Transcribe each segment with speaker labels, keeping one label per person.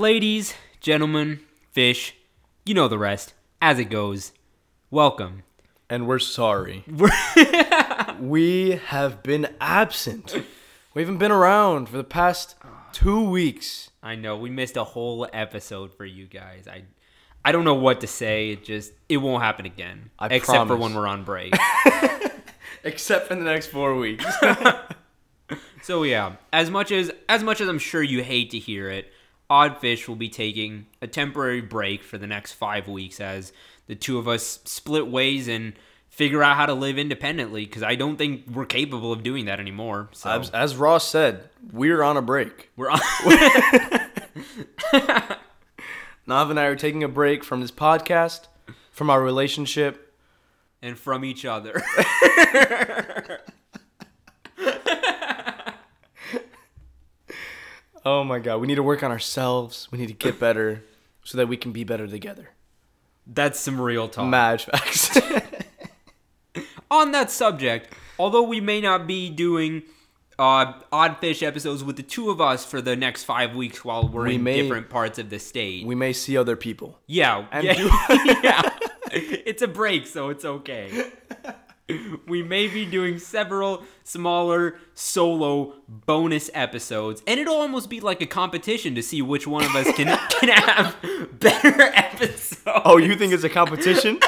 Speaker 1: Ladies, gentlemen, fish, you know the rest. As it goes, welcome.
Speaker 2: And we're sorry. we have been absent. We haven't been around for the past two weeks.
Speaker 1: I know we missed a whole episode for you guys. I I don't know what to say. It just it won't happen again.
Speaker 2: I
Speaker 1: except for when we're on break.
Speaker 2: Except for the next four weeks.
Speaker 1: so yeah, as much as as much as I'm sure you hate to hear it, Oddfish will be taking a temporary break for the next five weeks as the two of us split ways and figure out how to live independently because I don't think we're capable of doing that anymore. So
Speaker 2: as, as Ross said, we're on a break.
Speaker 1: we're on.
Speaker 2: Nav and I are taking a break from this podcast, from our relationship.
Speaker 1: and from each other.
Speaker 2: Oh my god, we need to work on ourselves. We need to get better so that we can be better together.
Speaker 1: That's some real talk.
Speaker 2: Mad facts.
Speaker 1: on that subject, although we may not be doing uh, Oddfish episodes with the two of us for the next five weeks while we're
Speaker 2: We
Speaker 1: in
Speaker 2: may-
Speaker 1: different parts of the state.
Speaker 2: we may see other people.
Speaker 1: yeah,
Speaker 2: And
Speaker 1: yeah,
Speaker 2: do-
Speaker 1: yeah. It's a break, so it's okay. We may be doing several smaller solo bonus episodes, and it'll almost be like a competition to see which one of us can can have better episodes.
Speaker 2: Oh, you think it's a competition?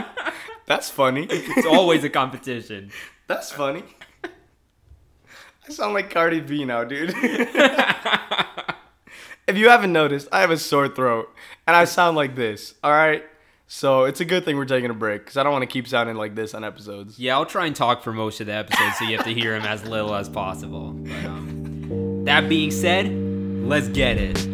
Speaker 2: That's funny.
Speaker 1: It's always a competition.
Speaker 2: That's funny. I sound like Cardi B now, dude. if you haven't noticed, I have a sore throat and I sound like this, all right? So it's a good thing we're taking a break because I don't want to keep sounding like this on episodes.
Speaker 1: Yeah, I'll try and talk for most of the episode so you have to hear him as little as possible. But, um, that being said, let's get it.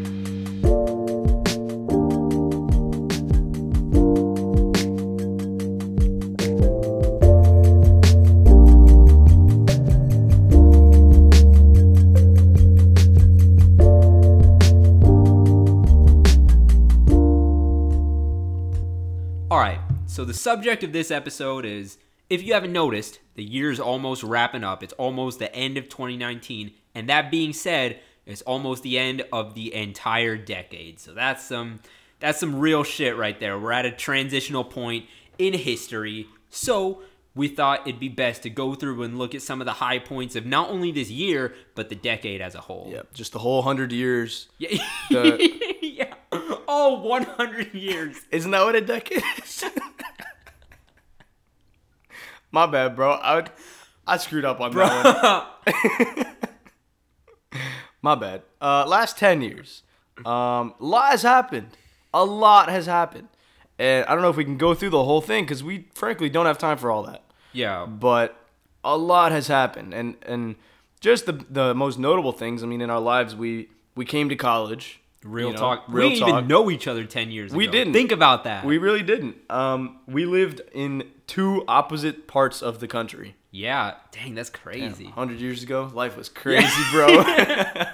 Speaker 1: So the subject of this episode is if you haven't noticed, the year's almost wrapping up. It's almost the end of 2019. And that being said, it's almost the end of the entire decade. So that's some that's some real shit right there. We're at a transitional point in history. So we thought it'd be best to go through and look at some of the high points of not only this year, but the decade as a whole.
Speaker 2: Yep, just the whole hundred years.
Speaker 1: Yeah.
Speaker 2: The-
Speaker 1: yeah. Oh, 100 years.
Speaker 2: Isn't that what a decade is? My bad, bro. I I screwed up on that one. My bad. Uh, last ten years, um, a lot has happened. A lot has happened, and I don't know if we can go through the whole thing because we frankly don't have time for all that.
Speaker 1: Yeah.
Speaker 2: But a lot has happened, and and just the the most notable things. I mean, in our lives, we we came to college.
Speaker 1: Real
Speaker 2: you know,
Speaker 1: talk.
Speaker 2: Real
Speaker 1: we didn't
Speaker 2: talk.
Speaker 1: even know each other 10 years ago.
Speaker 2: We didn't.
Speaker 1: Think about that.
Speaker 2: We really didn't. Um, we lived in two opposite parts of the country.
Speaker 1: yeah. Dang, that's crazy.
Speaker 2: hundred years ago, life was crazy, bro.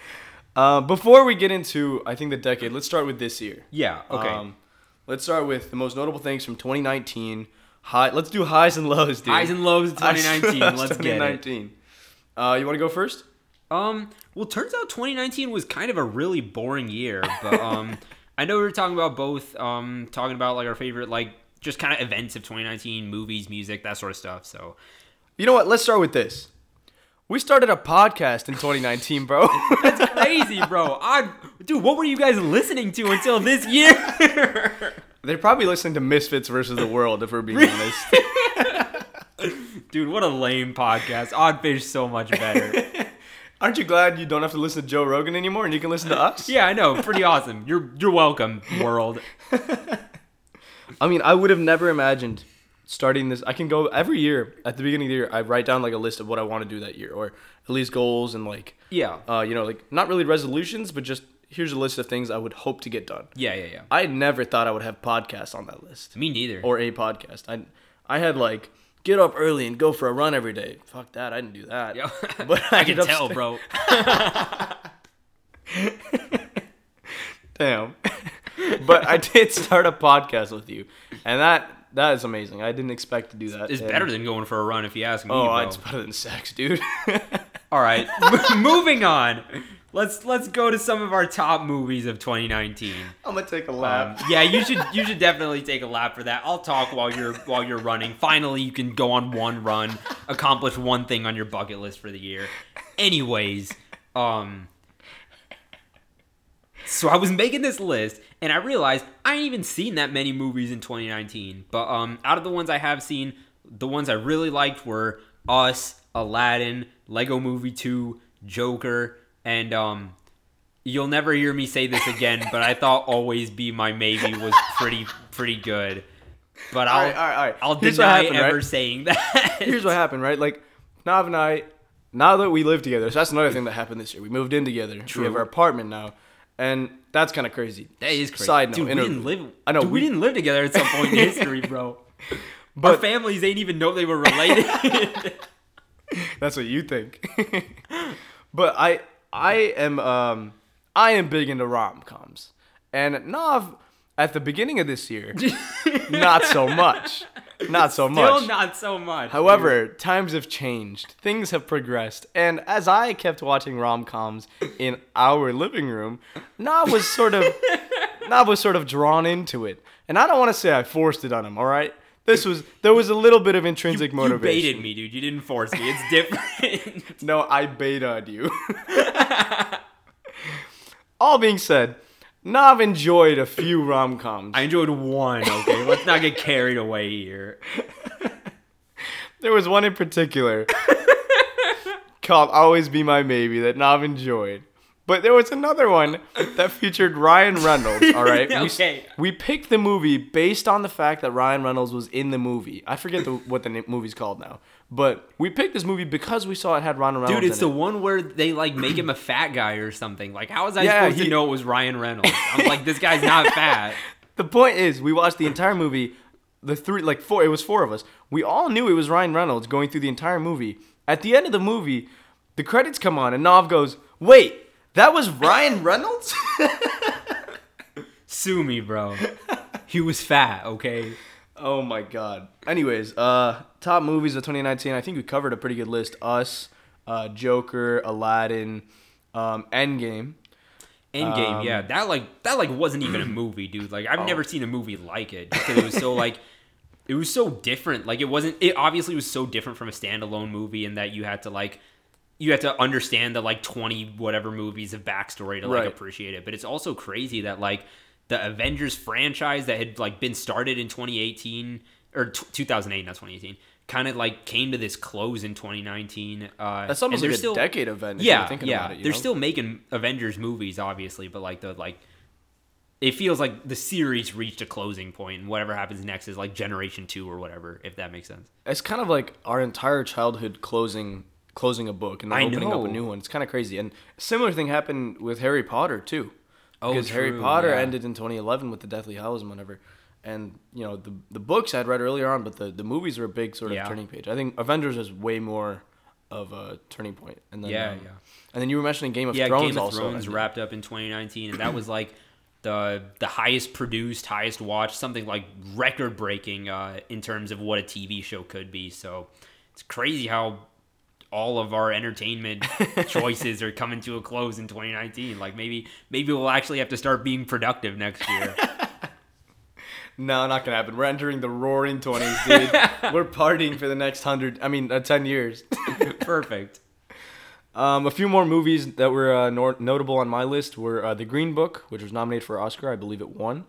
Speaker 2: uh, before we get into, I think the decade. Let's start with this year.
Speaker 1: Yeah. Okay.
Speaker 2: Um, let's start with the most notable things from 2019. High. Let's do highs and lows, dude.
Speaker 1: Highs and lows 2019. Let's get it.
Speaker 2: 2019. Uh, you want to go first?
Speaker 1: Um. Well, turns out 2019 was kind of a really boring year, but um, I know we were talking about both. Um, talking about like our favorite like just kind of events of 2019, movies, music, that sort of stuff. So
Speaker 2: You know what? Let's start with this. We started a podcast in 2019, bro.
Speaker 1: that's crazy, bro. I, dude, what were you guys listening to until this year?
Speaker 2: They're probably listening to Misfits versus the World, if we're being honest.
Speaker 1: dude, what a lame podcast. Oddfish so much better.
Speaker 2: Aren't you glad you don't have to listen to Joe Rogan anymore and you can listen to us?
Speaker 1: Yeah, I know. Pretty awesome. You're you're welcome, world.
Speaker 2: I mean, I would have never imagined starting this. I can go every year at the beginning of the year. I write down like a list of what I want to do that year, or at least goals and like,
Speaker 1: Yeah.
Speaker 2: uh, you know, like not really resolutions, but just here's a list of things I would hope to get done.
Speaker 1: Yeah, yeah, yeah.
Speaker 2: I never thought I would have podcasts on that list
Speaker 1: Me neither.
Speaker 2: or a podcast. I I had like get up early and go for a run every day. Fuck that, I didn't do that.
Speaker 1: Yeah.
Speaker 2: But
Speaker 1: I
Speaker 2: I
Speaker 1: can tell,
Speaker 2: upstairs-
Speaker 1: bro.
Speaker 2: Damn. but I did start a podcast with you, and that that is amazing. I didn't expect to do that.
Speaker 1: It's
Speaker 2: and-
Speaker 1: better than going for a run if you ask me,
Speaker 2: Oh,
Speaker 1: bro.
Speaker 2: it's better than sex, dude.
Speaker 1: All right. Moving on. Let's let's go to some of our top movies of 2019.
Speaker 2: I'm gonna take a
Speaker 1: Um,
Speaker 2: lap.
Speaker 1: yeah, you should you should definitely take a lap for that. I'll talk while you're while you're running. Finally, you can go on one run, accomplish one thing on your bucket list for the year. Anyways, um so I was making this list and I realized I ain't even seen that many movies in 2019. But um out of the ones I have seen, the ones I really liked were Us, Aladdin, Lego Movie 2, Joker, and um You'll never hear me say this again, but I thought "Always Be My Maybe" was pretty pretty good. But I'll
Speaker 2: All right, all right, all right.
Speaker 1: I'll
Speaker 2: Here's
Speaker 1: deny
Speaker 2: happened,
Speaker 1: ever
Speaker 2: right?
Speaker 1: saying that.
Speaker 2: Here's what happened, right? Like Nav and I, now that we live together, so that's another thing that happened this year. We moved in together. We
Speaker 1: True.
Speaker 2: have our apartment now, and that's kind of crazy.
Speaker 1: that is crazy.
Speaker 2: Side note,
Speaker 1: dude, we
Speaker 2: inter-
Speaker 1: didn't live.
Speaker 2: I know,
Speaker 1: dude, we,
Speaker 2: we-
Speaker 1: didn't live together at some point in history, bro. Our
Speaker 2: But
Speaker 1: families ain't even know they were related.
Speaker 2: That's what you think. but I I am um I am big into rom coms. And Nav at the beginning of this year, not so much. Not so
Speaker 1: Still
Speaker 2: much.
Speaker 1: Still not so much.
Speaker 2: However, times have changed. Things have progressed. And as I kept watching rom coms in our living room, Nav was sort of Nav was sort of drawn into it. And I don't want to say I forced it on him, all right? This was there was a little bit of intrinsic
Speaker 1: you
Speaker 2: motivation.
Speaker 1: You baited me, dude. You didn't force me. It's different.
Speaker 2: No, I baited you. All being said, Nav enjoyed a few rom coms.
Speaker 1: I enjoyed one. Okay, let's not get carried away here.
Speaker 2: There was one in particular called Always Be My Maybe that Nav enjoyed. But there was another one that featured Ryan Reynolds, all right? We
Speaker 1: Okay.
Speaker 2: We, picked the movie based on the fact that Ryan Reynolds was in the movie. I forget the, what the movie's called now. But we picked this movie because we saw it had Ryan Reynolds
Speaker 1: Dude, it's the
Speaker 2: it.
Speaker 1: one where they like make him a fat guy or something. Like, how was I
Speaker 2: Yeah,
Speaker 1: supposed
Speaker 2: he-
Speaker 1: to know it was Ryan Reynolds? I'm like, this guy's not fat.
Speaker 2: The point is, we watched the entire movie. The three, like four, it was four of us. We all knew it was Ryan Reynolds going through the entire movie. At the end of the movie, the credits come on, and Nav goes, "Wait, that was Ryan Reynolds?"
Speaker 1: Sue me, bro. He was fat, okay?
Speaker 2: oh my god. Anyways, uh, top movies of 2019. I think we covered a pretty good list. Us, uh, Joker, Aladdin, um, Endgame.
Speaker 1: Endgame,
Speaker 2: Um,
Speaker 1: yeah, that like that like wasn't even a movie, dude. Like I've
Speaker 2: Oh.
Speaker 1: never seen a movie like it because it was so like it was so different. Like it wasn't. It obviously was so different from a standalone movie in that you had to like you have to understand the like twenty whatever movies of backstory to like
Speaker 2: Right.
Speaker 1: appreciate it. But it's also crazy that like the Avengers franchise that had like been started in 2018 or t- 2008, not 2018, kind of like came to this close in 2019. Uh,
Speaker 2: That's almost like a
Speaker 1: still-
Speaker 2: decade event. If you're
Speaker 1: yeah,
Speaker 2: thinking
Speaker 1: yeah.
Speaker 2: about it,
Speaker 1: They're
Speaker 2: know?
Speaker 1: still making Avengers movies, obviously, but like the like, it feels like the series reached a closing point, and whatever happens next is like Generation Two or whatever, if that makes sense.
Speaker 2: it's kind of like our entire childhood closing closing a book and then
Speaker 1: I
Speaker 2: opening
Speaker 1: know.
Speaker 2: up a new one. It's kind of crazy. And a similar thing happened with Harry Potter too.
Speaker 1: Oh,
Speaker 2: because Harry Potter
Speaker 1: yeah.
Speaker 2: ended in 2011 with the Deathly Hallows and whatever. And you know the the books I'd read earlier on, but the, the movies were a big sort of
Speaker 1: Yeah.
Speaker 2: turning page. I think Avengers is way more of a turning point. And then
Speaker 1: Yeah,
Speaker 2: um,
Speaker 1: yeah.
Speaker 2: And then you were mentioning Game of
Speaker 1: yeah,
Speaker 2: Thrones
Speaker 1: Game of
Speaker 2: also.
Speaker 1: Thrones wrapped up in 2019, and that was like the the highest produced, highest watched, something like record breaking uh, in terms of what a TV show could be. So it's crazy how all of our entertainment choices are coming to a close in 2019. Like maybe maybe we'll actually have to start being productive next year.
Speaker 2: No, not gonna happen. We're entering the roaring 20s, dude. we're partying for the next hundred. I mean, uh, 10 years.
Speaker 1: Perfect.
Speaker 2: Um, a few more movies that were uh, nor- notable on my list were uh, The Green Book, which was nominated for Oscar. I believe it won.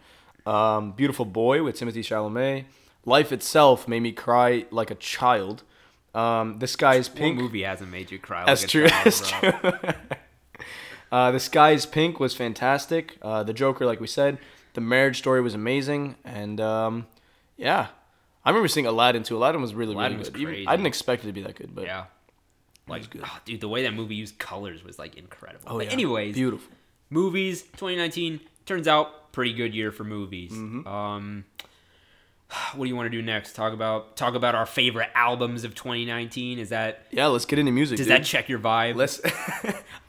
Speaker 2: Um, Beautiful Boy with Timothée Chalamet. Life Itself made me cry like a child. Um, the Sky is
Speaker 1: What
Speaker 2: Pink.
Speaker 1: movie hasn't made you cry?
Speaker 2: That's
Speaker 1: like
Speaker 2: true. That's true. uh, the Sky is Pink was fantastic. Uh, the Joker, like we said, the Marriage Story was amazing, and um, yeah, I remember seeing Aladdin too. Aladdin was really
Speaker 1: Aladdin
Speaker 2: really
Speaker 1: was
Speaker 2: good.
Speaker 1: Crazy.
Speaker 2: I didn't expect it to be that good, but
Speaker 1: Yeah. Like,
Speaker 2: good.
Speaker 1: ah, dude, the way that movie used colors was like incredible.
Speaker 2: oh
Speaker 1: but
Speaker 2: yeah,
Speaker 1: anyways,
Speaker 2: beautiful.
Speaker 1: movies 2019 turns out pretty good year for movies
Speaker 2: Mm-hmm.
Speaker 1: um what do you want to do next talk about talk about our favorite albums of 2019 is that
Speaker 2: Yeah, let's get into music.
Speaker 1: does
Speaker 2: dude.
Speaker 1: that check your vibe
Speaker 2: Let's.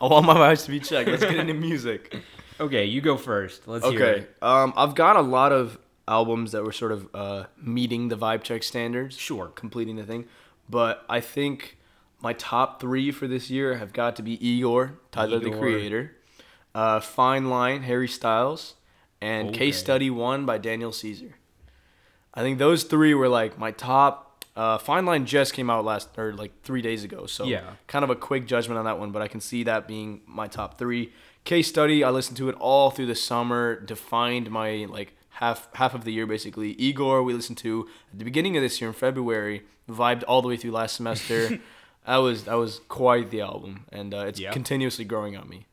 Speaker 2: I want my vibes to be checked. Let's get into music.
Speaker 1: okay you go first let's hear
Speaker 2: Okay.
Speaker 1: it
Speaker 2: Um, I've got a lot of albums that were sort of uh, meeting the vibe check standards.
Speaker 1: Sure.
Speaker 2: Completing the thing, but I think my top three for this year have got to be Igor, Tyler the Creator, uh, Fine Line, Harry Styles, and
Speaker 1: Okay.
Speaker 2: Case Study One by Daniel Caesar. I think those three were like my top. Uh, Fine Line just came out last or like three days ago, so
Speaker 1: Yeah.
Speaker 2: kind of a quick judgment on that one, but I can see that being my top three. Case Study, I listened to it all through the summer, defined my like half half of the year basically. Igor, we listened to at the beginning of this year in February, vibed all the way through last semester. that was that was quite the album, and uh, it's continuously growing on me.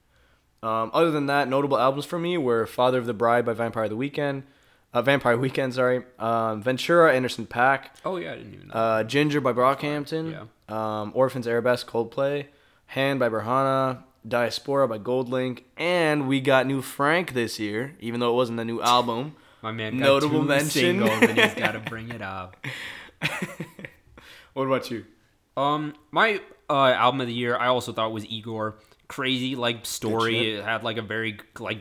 Speaker 2: Um, other than that, notable albums for me were Father of the Bride by Vampire the Weekend, uh, Vampire Weekend, sorry, um, Ventura, Anderson Paak,
Speaker 1: Oh yeah, I didn't even know.
Speaker 2: uh, Ginger by Brockhampton, um, Orphans Arabesque Coldplay, Hand by Berhana, Diaspora by Goldlink, and we got new Frank this year, even though it wasn't a new album.
Speaker 1: My man got
Speaker 2: notable
Speaker 1: two
Speaker 2: mention.
Speaker 1: singles and he's got to bring it up.
Speaker 2: What about you?
Speaker 1: Um, my uh, album of the year, I also thought was Igor. Crazy like story. It had like a very like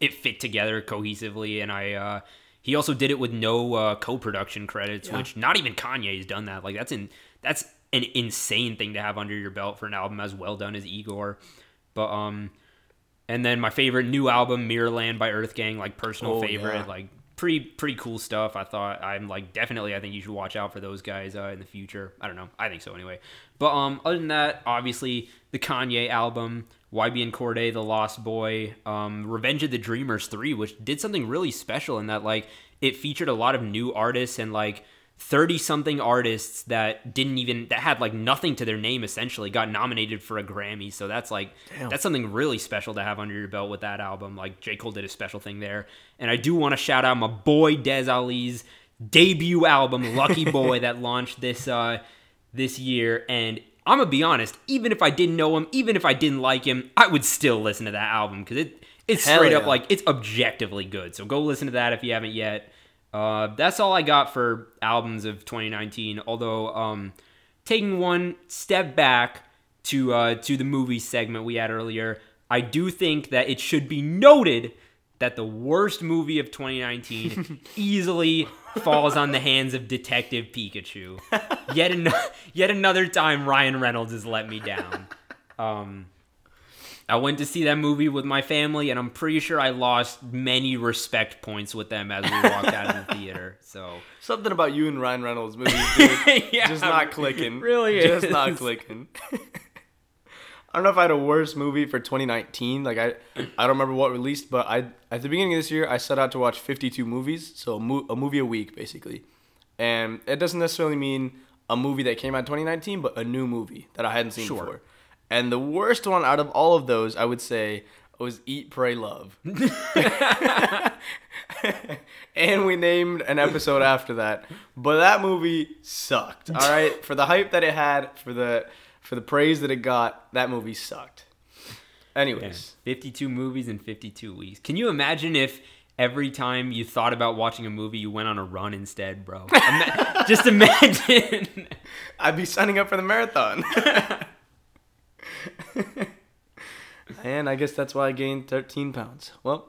Speaker 1: it fit together cohesively, and I. uh He also did it with no uh, co-production credits, which not even Kanye's done that. Like that's in that's an insane thing to have under your belt for an album as well done as Igor. But um, and then my favorite new album, Mirrorland by Earth Gang, like personal
Speaker 2: Oh,
Speaker 1: favorite,
Speaker 2: yeah.
Speaker 1: like pretty pretty cool stuff. I thought I'm like definitely I think you should watch out for those guys uh, in the future. I don't know, I think so anyway. But um, other than that, obviously the Kanye album, YBN Cordae, The Lost Boy, um, Revenge of the Dreamers three, which did something really special in that like it featured a lot of new artists and like 30 something artists that didn't even that had like nothing to their name essentially got nominated for a Grammy. So that's like
Speaker 2: Damn.
Speaker 1: that's something really special to have under your belt with that album. Like J. Cole did a special thing there. And I do want to shout out my boy Des Ali's debut album, Lucky Boy, that launched this uh this year. And I'm gonna be honest, even if I didn't know him, even if I didn't like him, I would still listen to that album because it it's
Speaker 2: Hell
Speaker 1: straight up like it's objectively good. So go listen to that if you haven't yet. Uh, that's all I got for albums of 2019. Although, um, taking one step back to uh, to the movie segment we had earlier, I do think that it should be noted that the worst movie of 2019 easily falls on the hands of Detective Pikachu. Yet, an- yet another time, Ryan Reynolds has let me down. Um, I went to see that movie with my family, and I'm pretty sure I lost many respect points with them as we walked out of the theater. So
Speaker 2: Something about you and Ryan Reynolds movies, dude.
Speaker 1: yeah,
Speaker 2: just not clicking.
Speaker 1: Really
Speaker 2: just
Speaker 1: is.
Speaker 2: not clicking. I don't know if I had a worse movie for 2019. Like I, I don't remember what released, but I at the beginning of this year I set out to watch 52 movies, so a, mo- a movie a week basically. And it doesn't necessarily mean a movie that came out in 2019, but a new movie that I hadn't seen
Speaker 1: Sure.
Speaker 2: before. And the worst one out of all of those, I would say, was Eat, Pray, Love. and we named an episode after that. But that movie sucked. All right, for the hype that it had, for the for the praise that it got, that movie sucked. Anyways,
Speaker 1: 52 movies in 52 weeks. Can you imagine if every time you thought about watching a movie, you went on a run instead, bro? Ima- just imagine.
Speaker 2: I'd be signing up for the marathon. and I guess that's why I gained 13 pounds. Well,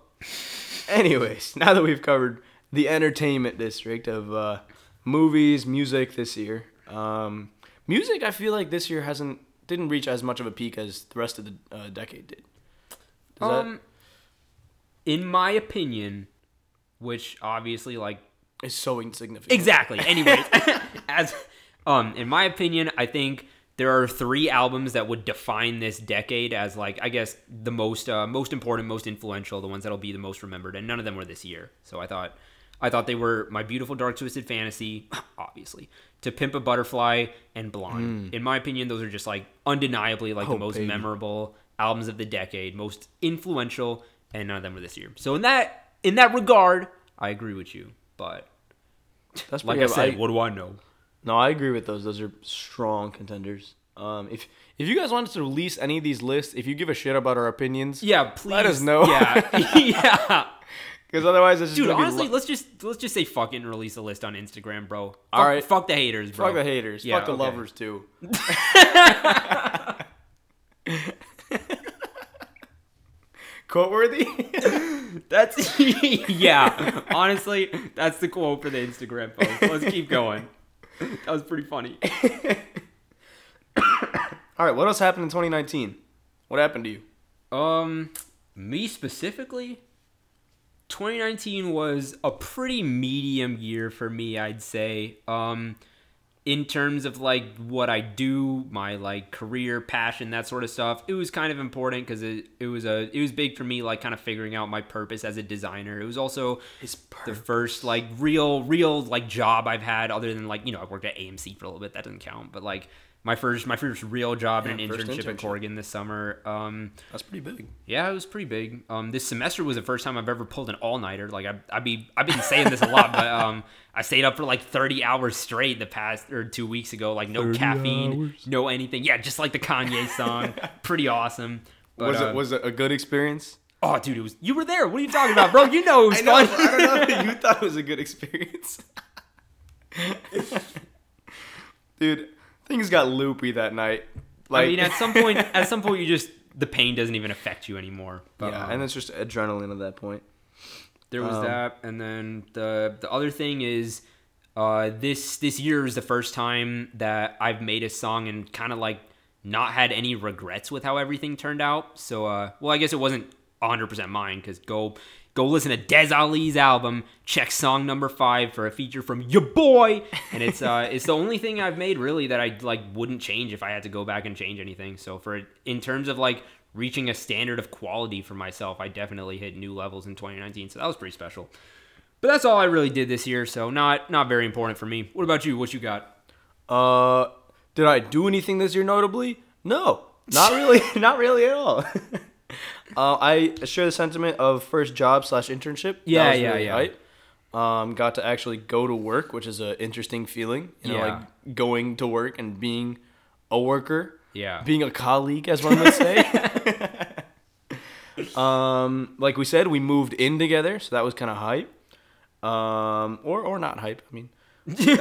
Speaker 2: anyways, now that we've covered the entertainment district of uh, movies, music this year, um, music I feel like this year hasn't didn't reach as much of a peak as the rest of the uh, decade did. Does that-
Speaker 1: um, in my opinion, which obviously like
Speaker 2: is so insignificant.
Speaker 1: Exactly. Anyways, as um, in my opinion, I think there are three albums that would define this decade as like I guess the most uh, most important, most influential, the ones that'll be the most remembered, and none of them were this year. So I thought I thought they were My Beautiful Dark Twisted Fantasy, obviously, To Pimp a Butterfly, and Blonde. In my opinion, those are just like undeniably like.
Speaker 2: Oh,
Speaker 1: the most
Speaker 2: baby.
Speaker 1: memorable albums of the decade, most influential, and none of them were this year. So in that in that regard, I agree with you. But
Speaker 2: That's
Speaker 1: like I said,
Speaker 2: I-
Speaker 1: what do I know?
Speaker 2: No, I agree with those. Those are strong contenders. Um, if if you guys wanted to release any of these lists, if you give a shit about our opinions,
Speaker 1: Yeah, please
Speaker 2: Let us know.
Speaker 1: Yeah, yeah,
Speaker 2: because otherwise it's just
Speaker 1: dude. Honestly,
Speaker 2: lo-
Speaker 1: let's just let's just say fuck it and release a list on Instagram, bro. Fuck,
Speaker 2: All right.
Speaker 1: fuck the haters, bro.
Speaker 2: fuck the haters,
Speaker 1: Yeah,
Speaker 2: fuck the
Speaker 1: okay.
Speaker 2: lovers too. Quote worthy.
Speaker 1: That's yeah. Honestly, that's the quote for the Instagram post. Let's keep going. That was pretty funny.
Speaker 2: All right, what else happened in 2019? What happened to you?
Speaker 1: Um, me specifically, 2019 was a pretty medium year for me, I'd say. Um, in terms of like what I do, my like career, passion, that sort of stuff, it was kind of important because it, it was a it was big for me, like kind of figuring out my purpose as a designer. It was also the first like real real like job I've had other than like you know I worked at AMC for a little bit that doesn't count but like my first my first real job in
Speaker 2: Yeah,
Speaker 1: an
Speaker 2: first
Speaker 1: internship, at
Speaker 2: internship.
Speaker 1: Corrigan this summer um
Speaker 2: That's pretty big.
Speaker 1: yeah it was pretty big um this semester was the first time I've ever pulled an all nighter like I I be I've been saying this a lot but um I stayed up for like 30 hours straight the past or two weeks ago like no caffeine
Speaker 2: hours.
Speaker 1: no anything yeah just like the Kanye song pretty awesome but,
Speaker 2: was
Speaker 1: uh,
Speaker 2: it was it a good experience?
Speaker 1: oh dude it was you were there what are you talking about bro you know it was fun
Speaker 2: I don't know. you thought it was a good experience. Dude, things got loopy that night. Like,
Speaker 1: I mean, at some point, at some point, you just the pain doesn't even affect you anymore. But,
Speaker 2: yeah,
Speaker 1: um,
Speaker 2: and it's just adrenaline at that point.
Speaker 1: there was
Speaker 2: um,
Speaker 1: that, and then the the other thing is, uh, this this year is the first time that I've made a song and kind of like not had any regrets with how everything turned out. So, uh, well, I guess it wasn't 100% mine because go go listen to Des Ali's album. Check song number five for a feature from your boy, and it's uh it's the only thing I've made really that I like wouldn't change if I had to go back and change anything. So for in terms of like reaching a standard of quality for myself, I definitely hit new levels in 2019. So that was pretty special. But that's all I really did this year, so not not very important for me. What about you? What you got?
Speaker 2: Uh, did I do anything this year notably? No, not really. not really at all. uh, I share the sentiment of first job slash internship.
Speaker 1: Yeah, yeah,
Speaker 2: really
Speaker 1: yeah.
Speaker 2: hype. Um, got to actually go to work, which is an interesting feeling. You know,
Speaker 1: Yeah.
Speaker 2: like going to work and being a worker.
Speaker 1: Yeah.
Speaker 2: Being a colleague, as one would say. um, like we said, we moved in together, so that was kind of hype. Um, or or not hype. I mean,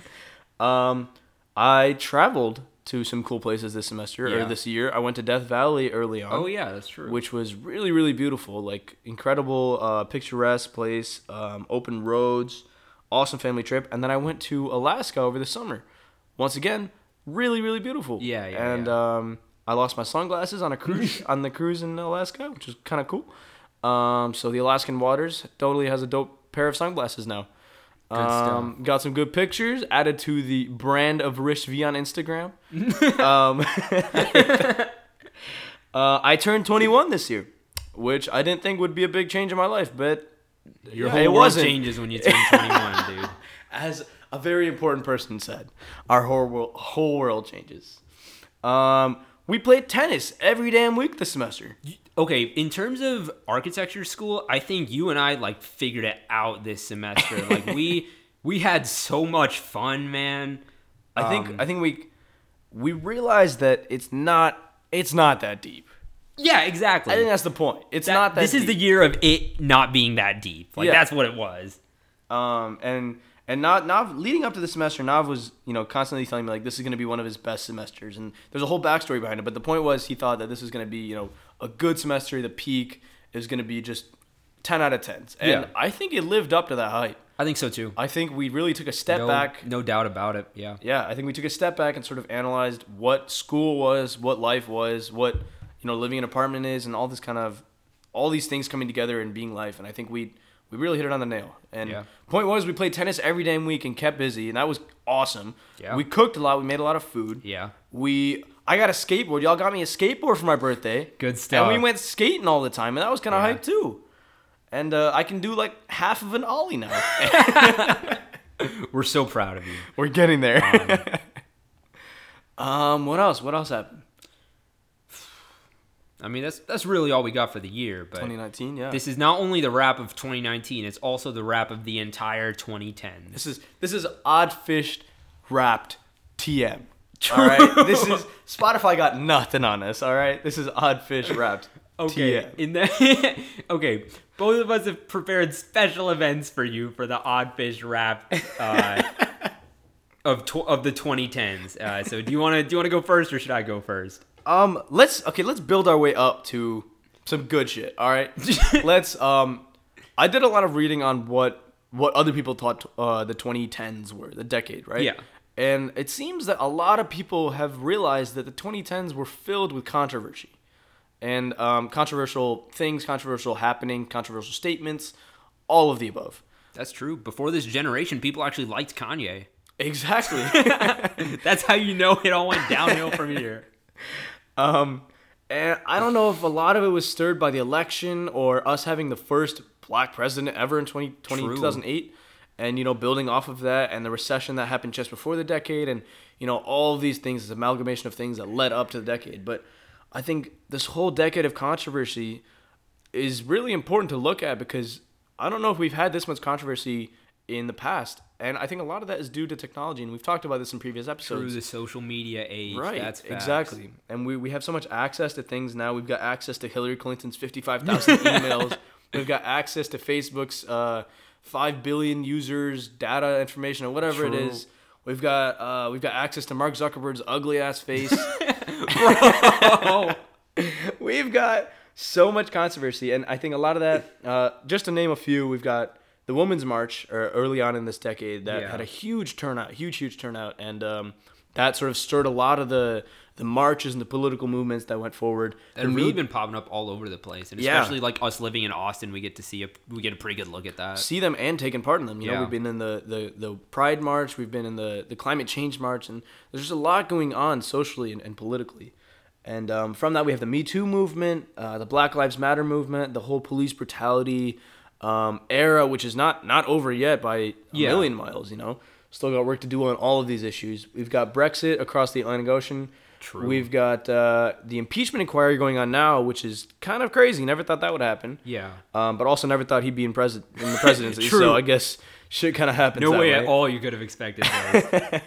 Speaker 2: um, I traveled to some cool places this semester
Speaker 1: Yeah.
Speaker 2: or this year. I went to Death Valley early on,
Speaker 1: Oh yeah, that's true.
Speaker 2: which was really really beautiful. Like incredible, uh, picturesque place, um, open roads, awesome family trip. And then I went to Alaska over the summer. Once again, really really beautiful.
Speaker 1: Yeah, yeah,
Speaker 2: And
Speaker 1: yeah.
Speaker 2: um, I lost my sunglasses on a cruise on the cruise in Alaska, which was kind of cool. Um, so the Alaskan waters totally has a dope pair of sunglasses now. Um, got some good pictures added to the brand of Rish V on Instagram. um, uh, I turned 21 this year, which I didn't think would be a big change in my life, but
Speaker 1: Your
Speaker 2: yeah,
Speaker 1: whole
Speaker 2: it
Speaker 1: world
Speaker 2: wasn't.
Speaker 1: changes when you turn 21, dude.
Speaker 2: As a very important person said, our whole world, whole world changes. Um, we played tennis every damn week this semester.
Speaker 1: Okay, in terms of architecture school, I think you and I like figured it out this semester. Like we we had so much fun, man.
Speaker 2: I think
Speaker 1: Um,
Speaker 2: I think we we realized that it's not it's not that deep.
Speaker 1: Yeah, exactly.
Speaker 2: I think that's the point. It's
Speaker 1: That-
Speaker 2: not that.
Speaker 1: this is the year of it not being that deep. Like
Speaker 2: Yeah.
Speaker 1: that's what it was.
Speaker 2: um and and Nav, Nav leading up to the semester, Nav was you know constantly telling me like this is going to be one of his best semesters, and there's a whole backstory behind it. But the point was he thought that this was going to be you know a good semester. The peak is going to be just ten out of tens, and
Speaker 1: Yeah.
Speaker 2: I think it lived up to that hype.
Speaker 1: I think so too.
Speaker 2: I think we really took a step
Speaker 1: no,
Speaker 2: back.
Speaker 1: no doubt about it. Yeah.
Speaker 2: Yeah, I think we took a step back and sort of analyzed what school was, what life was, what you know living in an apartment is, and all this kind of all these things coming together and being life. And I think we we really hit it on the nail. And
Speaker 1: Yeah.
Speaker 2: point was we played tennis every damn week and kept busy, and that was awesome.
Speaker 1: Yeah.
Speaker 2: We cooked a lot. We made a lot of food.
Speaker 1: Yeah.
Speaker 2: We I got a skateboard. Y'all got me a skateboard for my birthday.
Speaker 1: Good stuff.
Speaker 2: And we went skating all the time, and that was kind of
Speaker 1: Yeah.
Speaker 2: hype too. And uh, I can do like half of an ollie now.
Speaker 1: We're so proud of you.
Speaker 2: We're getting there. um, what else? What else happened?
Speaker 1: I mean, that's that's really all we got for the year. But
Speaker 2: 2019, yeah.
Speaker 1: this is not only the wrap of 2019; it's also the wrap of the entire 2010.
Speaker 2: This is this is odd fished wrapped TM. All right, this is Spotify got nothing on us. All right, this is odd fish wrapped.
Speaker 1: Okay.
Speaker 2: TM.
Speaker 1: In the okay, both of us have prepared special events for you for the Oddfish Wrap uh, of tw- of the 2010s. Uh, so do you want to do you want to go first or should I go first?
Speaker 2: Um, let's okay, let's build our way up to some good shit. All right, let's. Um, I did a lot of reading on what what other people thought uh, the 2010s were, the decade, right?
Speaker 1: Yeah.
Speaker 2: And it seems that a lot of people have realized that the 2010s were filled with controversy and um, controversial things, controversial happening, controversial statements, all of the above.
Speaker 1: That's true. Before this generation, people actually liked Kanye.
Speaker 2: Exactly.
Speaker 1: That's how you know it all went downhill from here.
Speaker 2: um, and I don't know if a lot of it was stirred by the election or us having the first black president ever in 20, 20 2008 and you know building off of that and the recession that happened just before the decade and you know all these things this amalgamation of things that led up to the decade but i think this whole decade of controversy is really important to look at because i don't know if we've had this much controversy in the past and i think a lot of that is due to technology and we've talked about this in previous episodes
Speaker 1: Through the social media age.
Speaker 2: Right,
Speaker 1: That's facts.
Speaker 2: exactly. And we, we have so much access to things now. We've got access to Hillary Clinton's 55,000 emails. We've got access to Facebook's uh, 5 billion users, data information, or whatever it
Speaker 1: True.
Speaker 2: is. We've got uh, we've got access to Mark Zuckerberg's ugly ass face. We've got so much controversy, and I think a lot of that. Uh, just to name a few, we've got the Women's March, or early on in this decade, that
Speaker 1: Yeah.
Speaker 2: had a huge turnout, huge, huge turnout, and um, that sort of stirred a lot of the the marches and the political movements that went forward.
Speaker 1: They've really been popping up all over the place, and
Speaker 2: Yeah.
Speaker 1: especially like us living in Austin, we get to see a we get a pretty good look at that.
Speaker 2: see them and taking part in them. You know, we've been in the, the, the Pride March, we've been in the, the Climate Change March, and there's just a lot going on socially and, and politically. And um, from that, we have the Me Too movement, uh, the Black Lives Matter movement, the whole police brutality um, era, which is not not over yet by a
Speaker 1: Yeah.
Speaker 2: million miles. You know, still got work to do on all of these issues. We've got Brexit across the Atlantic Ocean.
Speaker 1: True.
Speaker 2: We've got uh, the impeachment inquiry going on now, which is kind of crazy. Never thought that would happen.
Speaker 1: Yeah.
Speaker 2: Um, but also never thought he'd be in president in the presidency.
Speaker 1: True.
Speaker 2: So I guess shit kind of happens.
Speaker 1: No
Speaker 2: that
Speaker 1: way
Speaker 2: way
Speaker 1: at all you could have expected.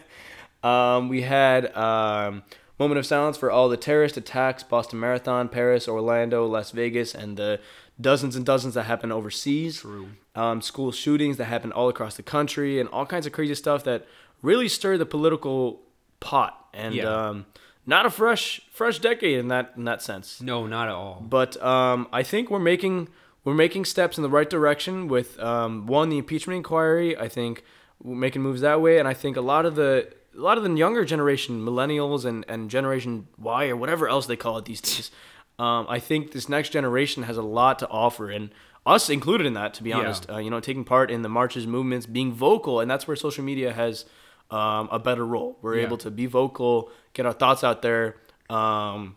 Speaker 2: Um, we had um, moment of silence for all the terrorist attacks: Boston Marathon, Paris, Orlando, Las Vegas, and the dozens and dozens that happen overseas.
Speaker 1: True.
Speaker 2: Um, school shootings that happen all across the country, and all kinds of crazy stuff that really stir the political pot. And
Speaker 1: Yeah.
Speaker 2: um, not a fresh fresh decade in that in that sense.
Speaker 1: No, not at all.
Speaker 2: But um, I think we're making we're making steps in the right direction with um, one the impeachment inquiry. I think we're making moves that way, and I think a lot of the a lot of the younger generation, millennials and, and Generation Y or whatever else they call it these days. Um, I think this next generation has a lot to offer, and us included in that. To be
Speaker 1: Yeah.
Speaker 2: honest, uh, you know, taking part in the marches, movements, being vocal, and that's where social media has um, a better role. We're
Speaker 1: Yeah.
Speaker 2: able to be vocal, get our thoughts out there. Um,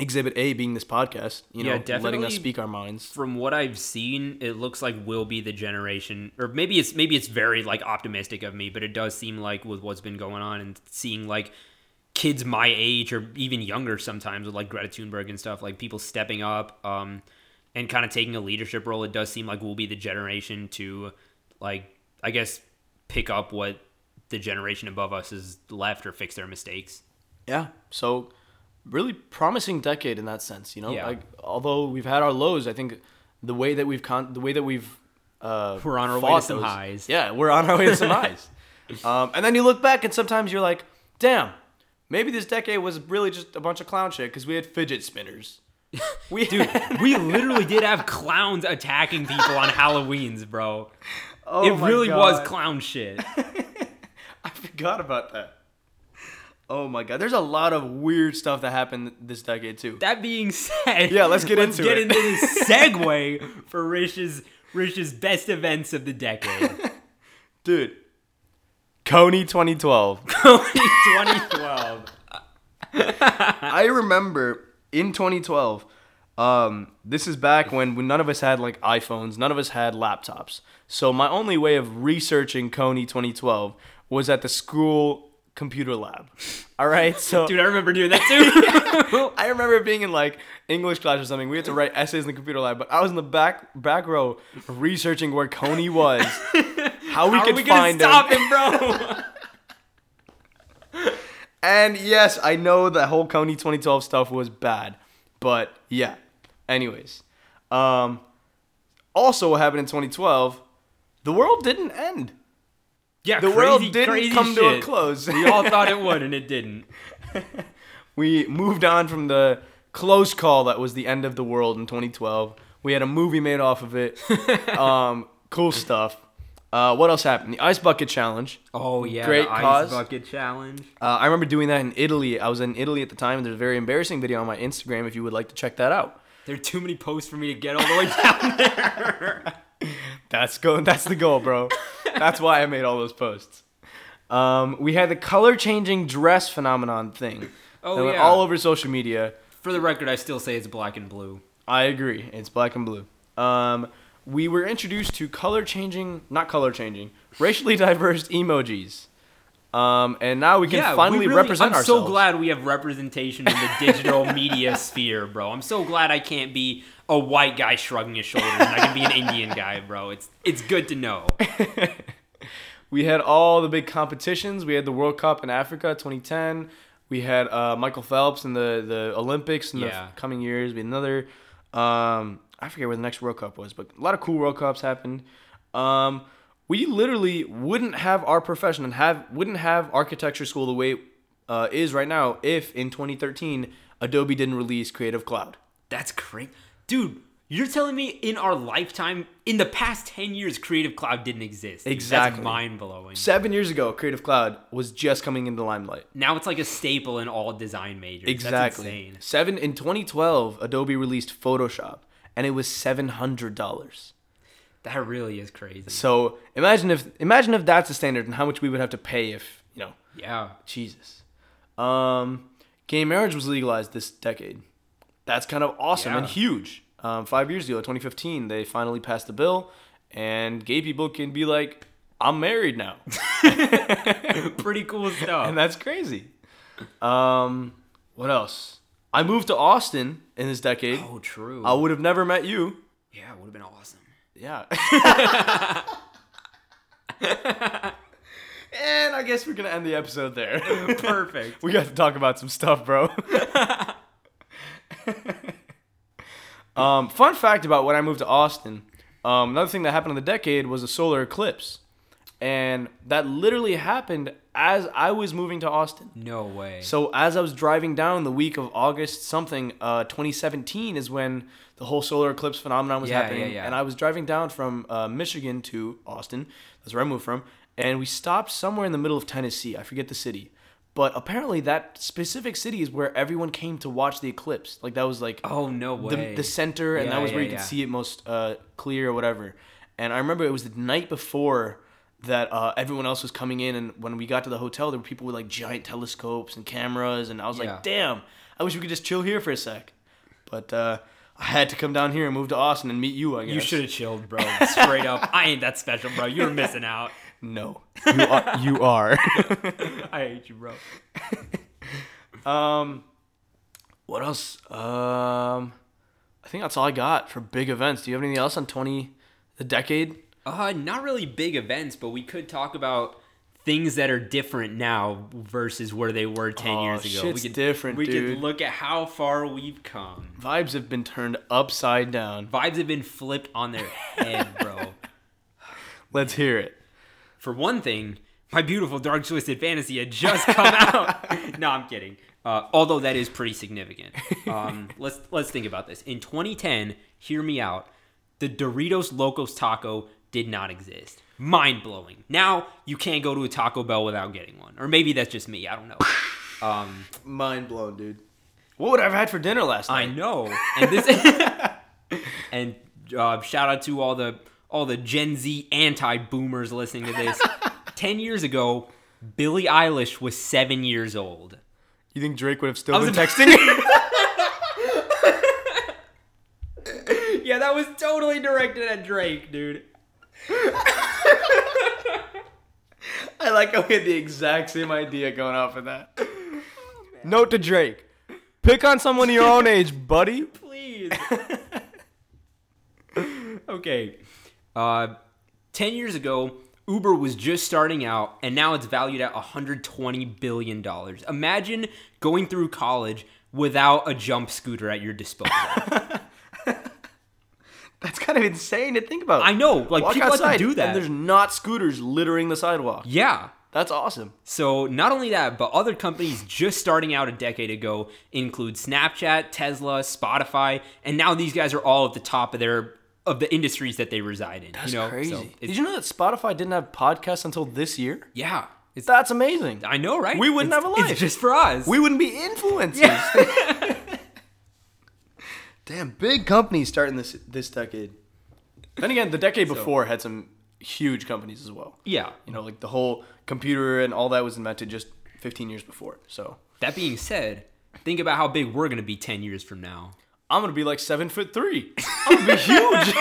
Speaker 2: Exhibit A being this podcast, you know,
Speaker 1: Yeah,
Speaker 2: letting us speak our minds.
Speaker 1: From what I've seen, it looks like we'll be the generation, or maybe it's maybe it's very like optimistic of me, but it does seem like with what's been going on and seeing like kids my age or even younger sometimes with like Greta Thunberg and stuff, like people stepping up um, and kind of taking a leadership role. It does seem like we'll be the generation to like I guess pick up what the generation above us has left or fix their mistakes.
Speaker 2: Yeah. So, really promising decade in that sense. You know,
Speaker 1: Yeah.
Speaker 2: like although we've had our lows, I think the way that we've con- the way that we've uh,
Speaker 1: We're on our way to some highs.
Speaker 2: Yeah, we're on our way to some highs. Um, and then you look back, and sometimes you're like, damn. Maybe this decade was really just a bunch of clown shit because we had fidget spinners. We
Speaker 1: Dude, we literally did have clowns attacking people on Halloween's, bro.
Speaker 2: Oh
Speaker 1: it really was clown shit.
Speaker 2: I forgot about that. Oh my god, there's a lot of weird stuff that happened this decade too.
Speaker 1: That being said,
Speaker 2: Yeah, let's get
Speaker 1: let's
Speaker 2: into
Speaker 1: get
Speaker 2: it.
Speaker 1: into the segue for Rish's Rish's best events of the decade.
Speaker 2: Dude, Kony 2012.
Speaker 1: Kony 2012.
Speaker 2: I remember in 2012, um, this is back when, when none of us had like iPhones, none of us had laptops. So my only way of researching Kony 2012 was at the school computer lab. All right, so
Speaker 1: Dude, I remember doing that too.
Speaker 2: I remember being in like English class or something. We had to write essays in the computer lab, but I was in the back back row researching where Kony was, how we
Speaker 1: How
Speaker 2: could
Speaker 1: are we gonna
Speaker 2: find
Speaker 1: stop
Speaker 2: him.
Speaker 1: him, bro?
Speaker 2: And yes, I know that whole Kony 2012 stuff was bad, but yeah. Anyways, um, also what happened in 2012, the world didn't end.
Speaker 1: Yeah,
Speaker 2: The
Speaker 1: crazy,
Speaker 2: world didn't come to a close.
Speaker 1: We all thought it would, and it didn't.
Speaker 2: we moved on from the close call that was the end of the world in 2012. We had a movie made off of it. um, cool stuff. Uh, what else happened? The ice bucket challenge.
Speaker 1: Oh yeah,
Speaker 2: Great
Speaker 1: the ice bucket challenge.
Speaker 2: Uh, I remember doing that in Italy. I was in Italy at the time, and there's a very embarrassing video on my Instagram if you would like to check that out.
Speaker 1: There are too many posts for me to get all the way down there.
Speaker 2: That's go. That's the goal, bro. that's why I made all those posts. Um, we had the color changing dress phenomenon thing.
Speaker 1: Oh,
Speaker 2: that went
Speaker 1: yeah.
Speaker 2: all over social media.
Speaker 1: For the record, I still say it's black and blue.
Speaker 2: I agree. It's black and blue. Um, we were introduced to color changing, not color changing, racially diverse emojis. Um, and now we can
Speaker 1: yeah,
Speaker 2: finally
Speaker 1: we really,
Speaker 2: represent
Speaker 1: I'm
Speaker 2: ourselves.
Speaker 1: so glad we have representation in the digital media sphere, bro. I'm so glad I can't be a white guy shrugging his shoulders and I can be an Indian guy, bro. It's it's good to know.
Speaker 2: We had all the big competitions. We had the World Cup in Africa 2010. We had uh, Michael Phelps in the, the Olympics in
Speaker 1: Yeah.
Speaker 2: the coming years. We had another. Um, I forget where the next World Cup was, but a lot of cool World Cups happened. Um, we literally wouldn't have our profession and have wouldn't have architecture school the way it uh, is right now if in 2013 Adobe didn't release Creative Cloud.
Speaker 1: That's great. Dude, you're telling me in our lifetime, in the past 10 years, Creative Cloud didn't exist.
Speaker 2: Exactly.
Speaker 1: That's mind blowing.
Speaker 2: Seven years ago, Creative Cloud was just coming into limelight.
Speaker 1: Now it's like a staple in all design majors.
Speaker 2: Exactly. Seven in 2012, Adobe released Photoshop, and it was seven hundred dollars.
Speaker 1: That really is crazy.
Speaker 2: So imagine if imagine if that's the standard, and how much we would have to pay if you know
Speaker 1: Yeah.
Speaker 2: Jesus. Um, gay marriage was legalized this decade. That's kind of awesome and huge. Um, five years ago, 2015, they finally passed the bill, and gay people can be like, "I'm married now,"
Speaker 1: Pretty cool stuff.
Speaker 2: and that's crazy. Um, what else? I moved to Austin in this decade.
Speaker 1: oh, true.
Speaker 2: I would have never met you.
Speaker 1: yeah, it would have been awesome.
Speaker 2: Yeah. and I guess we're gonna end the episode there.
Speaker 1: Perfect.
Speaker 2: we got to talk about some stuff, bro. um, fun fact about when I moved to Austin. Um, another thing that happened in the decade was a solar eclipse, and that literally happened as I was moving to Austin.
Speaker 1: No way.
Speaker 2: So as I was driving down the week of August something, uh, 2017 is when the whole solar eclipse phenomenon was
Speaker 1: Yeah,
Speaker 2: happening,
Speaker 1: yeah, yeah.
Speaker 2: and I was driving down from uh, Michigan to Austin. That's where I moved from, and we stopped somewhere in the middle of Tennessee. I forget the city, but apparently that specific city is where everyone came to watch the eclipse. Like that was like
Speaker 1: oh, no way.
Speaker 2: the, the center, and that
Speaker 1: Yeah,
Speaker 2: was where
Speaker 1: yeah,
Speaker 2: you could see it most uh, clear or whatever. And I remember it was the night before that uh, everyone else was coming in, and when we got to the hotel, there were people with like giant telescopes and cameras, and I was
Speaker 1: Yeah.
Speaker 2: like, "Damn, I wish we could just chill here for a sec." But uh, I had to come down here and move to Austin and meet you. I guess
Speaker 1: You should have chilled, bro. Straight up. I ain't that special, bro. You're missing out.
Speaker 2: No, you are. You are.
Speaker 1: I hate you, bro.
Speaker 2: um, what else? Um, I think that's all I got for big events. Do you have anything else on twenty the decade?
Speaker 1: Uh, not really big events, but we could talk about things that are different now versus where they were 10
Speaker 2: Oh,
Speaker 1: years ago.
Speaker 2: shit's
Speaker 1: we could,
Speaker 2: different,
Speaker 1: We
Speaker 2: dude.
Speaker 1: could look at how far we've come.
Speaker 2: Vibes have been turned upside down.
Speaker 1: Vibes have been flipped on their head, bro.
Speaker 2: Let's hear it.
Speaker 1: For one thing, my beautiful Dark Twisted Fantasy had just come out. no, I'm kidding. Uh, although that is pretty significant. Um, let's let's think about this. In 2010, hear me out. The Doritos Locos Taco did not exist. Mind blowing. Now you can't go to a Taco Bell without getting one, or maybe that's just me. I don't know. Um,
Speaker 2: Mind blown, dude. What would I have had for dinner last night?
Speaker 1: I know. And this and uh, shout out to all the all the Gen Z anti-boomers listening to this. 10 years ago, Billie Eilish was 7 years old.
Speaker 2: You think Drake would have still been
Speaker 1: about-
Speaker 2: texting?
Speaker 1: Yeah, that was totally directed at Drake, dude.
Speaker 2: I like how we had the exact same idea going off of that. Oh, Note to Drake: Pick on someone your own age, buddy.
Speaker 1: Please. okay. Uh 10 years ago, Uber was just starting out and now it's valued at 120 billion dollars. Imagine going through college without a jump scooter at your disposal.
Speaker 2: That's kind of insane to think about.
Speaker 1: I know, like
Speaker 2: Walk
Speaker 1: people
Speaker 2: outside
Speaker 1: have to do that.
Speaker 2: and there's not scooters littering the sidewalk.
Speaker 1: yeah.
Speaker 2: That's awesome.
Speaker 1: So not only that, but other companies just starting out a decade ago include Snapchat, Tesla, Spotify, and now these guys are all at the top of their of the industries that they reside in.
Speaker 2: That's
Speaker 1: you know?
Speaker 2: crazy.
Speaker 1: So
Speaker 2: Did you know that Spotify didn't have podcasts until this year?
Speaker 1: yeah. It's,
Speaker 2: That's amazing.
Speaker 1: I know, right?
Speaker 2: We wouldn't
Speaker 1: It's-
Speaker 2: have a life.
Speaker 1: It's just for us.
Speaker 2: We wouldn't be influencers. Damn, big companies starting this this decade. Then again, the decade before had some huge companies as well.
Speaker 1: yeah.
Speaker 2: You know, like the whole computer and all that was invented just 15 years before. So
Speaker 1: That being said, think about how big we're gonna be ten years from now.
Speaker 2: I'm gonna be like seven foot three. I'm gonna be huge.